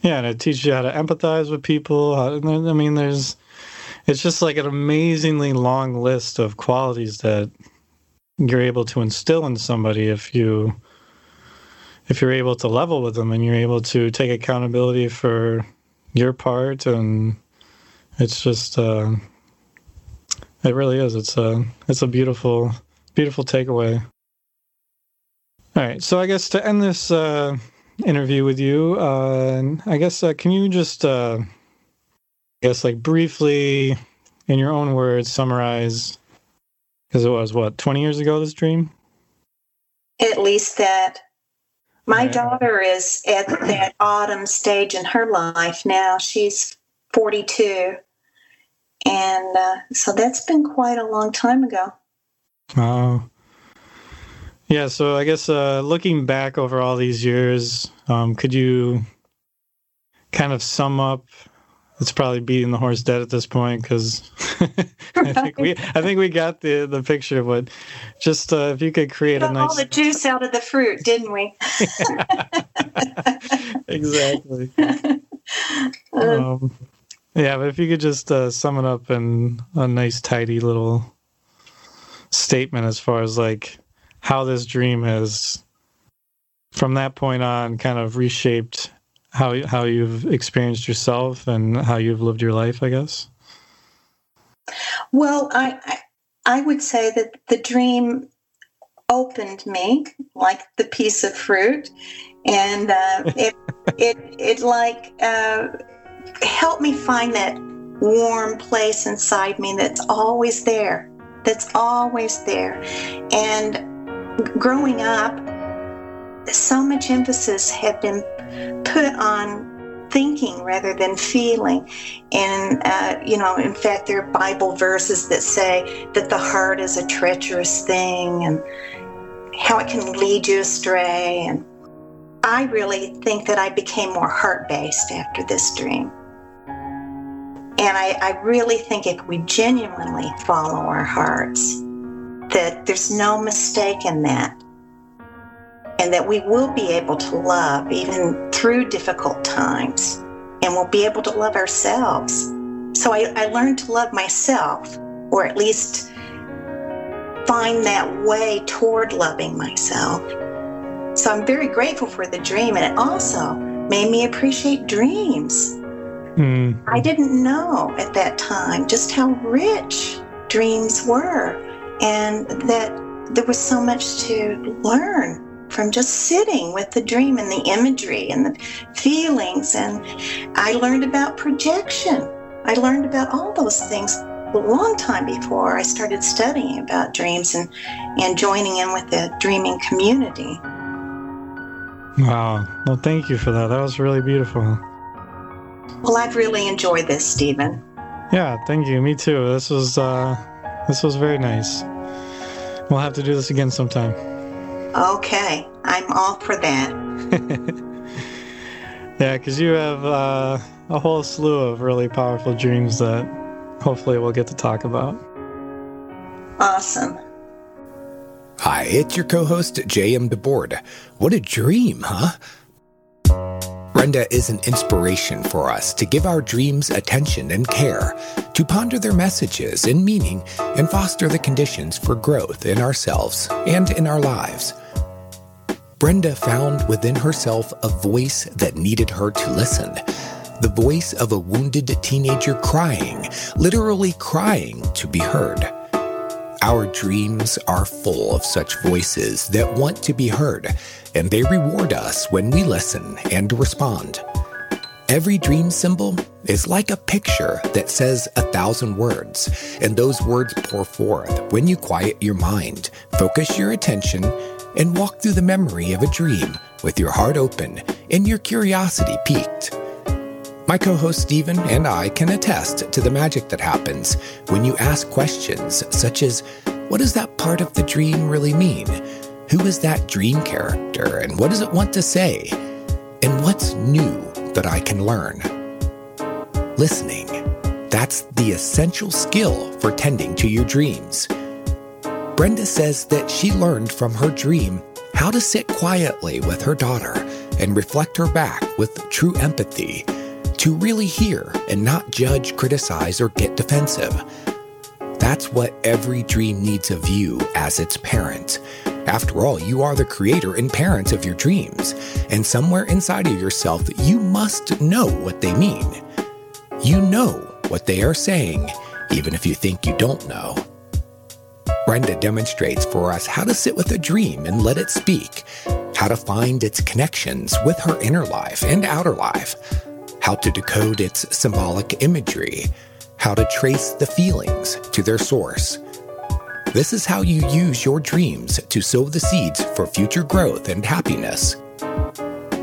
Yeah, and it teaches you how to empathize with people. I mean, there's, it's just like an amazingly long list of qualities that you're able to instill in somebody if you if you're able to level with them and you're able to take accountability for your part and it's just uh, it really is. It's a it's a beautiful beautiful takeaway. All right so i guess to end this uh, interview with you uh, i guess uh, can you just uh, i guess like briefly in your own words summarize because it was what 20 years ago this dream? At least that my daughter is at that autumn stage in her life now. She's 42. And uh, so that's been quite a long time ago. Oh. Yeah, so I guess uh, looking back over all these years, um, could you kind of sum up it's probably beating the horse dead at this point because I think we I think we got the the picture. But just uh, if you could create a nice all the juice out of the fruit, didn't we? exactly. Um, yeah, but if you could just uh, sum it up in a nice, tidy little statement as far as like how this dream has, from that point on, kind of reshaped how how you've experienced yourself and how you've lived your life, I guess. Well, I I would say that the dream opened me like the piece of fruit, and uh, it it it like uh, helped me find that warm place inside me that's always there, that's always there, and growing up, so much emphasis had been put on thinking rather than feeling. And, uh, you know, in fact, there are Bible verses that say that the heart is a treacherous thing and how it can lead you astray. And I really think that I became more heart based after this dream. And I, I really think if we genuinely follow our hearts, that there's no mistake in that and that we will be able to love even through difficult times and we'll be able to love ourselves. So I, I learned to love myself, or at least find that way toward loving myself. So I'm very grateful for the dream, and it also made me appreciate dreams. Mm. I didn't know at that time just how rich dreams were, and that there was so much to learn from just sitting with the dream and the imagery and the feelings. And I learned about projection. I learned about all those things a long time before I started studying about dreams and, and joining in with the dreaming community. Wow. Well, thank you for that. That was really beautiful. Well, I've really enjoyed this, Stephen. Yeah, thank you. Me too. This was uh, this was very nice. We'll have to do this again sometime. Okay, I'm all for that. yeah, because you have uh, a whole slew of really powerful dreams that hopefully we'll get to talk about. Awesome. Hi, it's your co host, J.M. DeBord. What a dream, huh? Brenda is an inspiration for us to give our dreams attention and care, to ponder their messages and meaning, and foster the conditions for growth in ourselves and in our lives. Brenda found within herself a voice that needed her to listen. The voice of a wounded teenager crying, literally crying to be heard. Our dreams are full of such voices that want to be heard, and they reward us when we listen and respond. Every dream symbol is like a picture that says a thousand words, and those words pour forth when you quiet your mind, focus your attention, and walk through the memory of a dream with your heart open and your curiosity piqued. My co host Stephen and I can attest to the magic that happens when you ask questions such as What does that part of the dream really mean? Who is that dream character and what does it want to say? And what's new that I can learn? Listening. That's the essential skill for tending to your dreams. Brenda says that she learned from her dream how to sit quietly with her daughter and reflect her back with true empathy to really hear and not judge, criticize, or get defensive. That's what every dream needs of you as its parent. After all, you are the creator and parent of your dreams, and somewhere inside of yourself, you must know what they mean. You know what they are saying, even if you think you don't know. Brenda demonstrates for us how to sit with a dream and let it speak, how to find its connections with her inner life and outer life, how to decode its symbolic imagery, how to trace the feelings to their source. This is how you use your dreams to sow the seeds for future growth and happiness.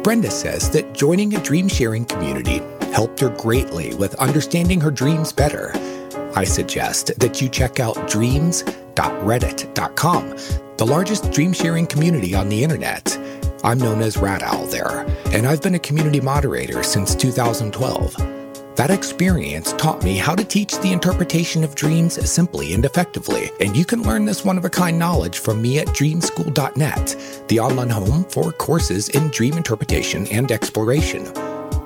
Brenda says that joining a dream sharing community helped her greatly with understanding her dreams better. I suggest that you check out dreams.reddit.com, the largest dream sharing community on the internet. I'm known as RadOwl there, and I've been a community moderator since 2012. That experience taught me how to teach the interpretation of dreams simply and effectively, and you can learn this one of a kind knowledge from me at dreamschool.net, the online home for courses in dream interpretation and exploration.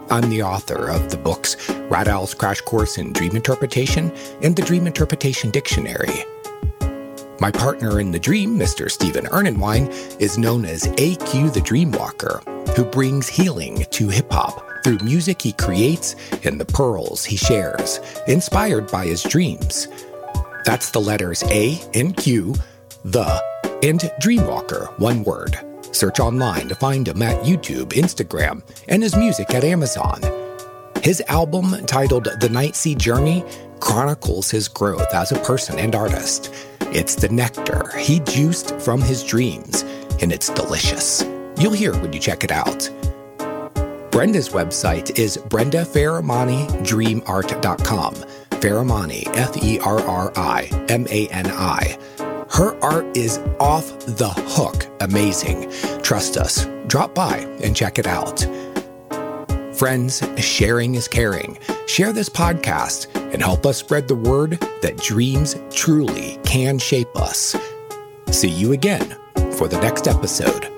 I'm the author of the books RadOwl's Crash Course in Dream Interpretation and the Dream Interpretation Dictionary. My partner in the dream, Mr. Stephen Ernenwine, is known as AQ the Dreamwalker, who brings healing to hip hop through music he creates and the pearls he shares, inspired by his dreams. That's the letters A and Q, the, and Dreamwalker, one word. Search online to find him at YouTube, Instagram, and his music at Amazon. His album, titled The Night Sea Journey, chronicles his growth as a person and artist. It's the nectar he juiced from his dreams, and it's delicious. You'll hear when you check it out. Brenda's website is brendaferrimani.dreamart.com. Ferrimani, F E R R I M A N I. Her art is off the hook amazing. Trust us. Drop by and check it out. Friends, sharing is caring. Share this podcast and help us spread the word that dreams truly can shape us. See you again for the next episode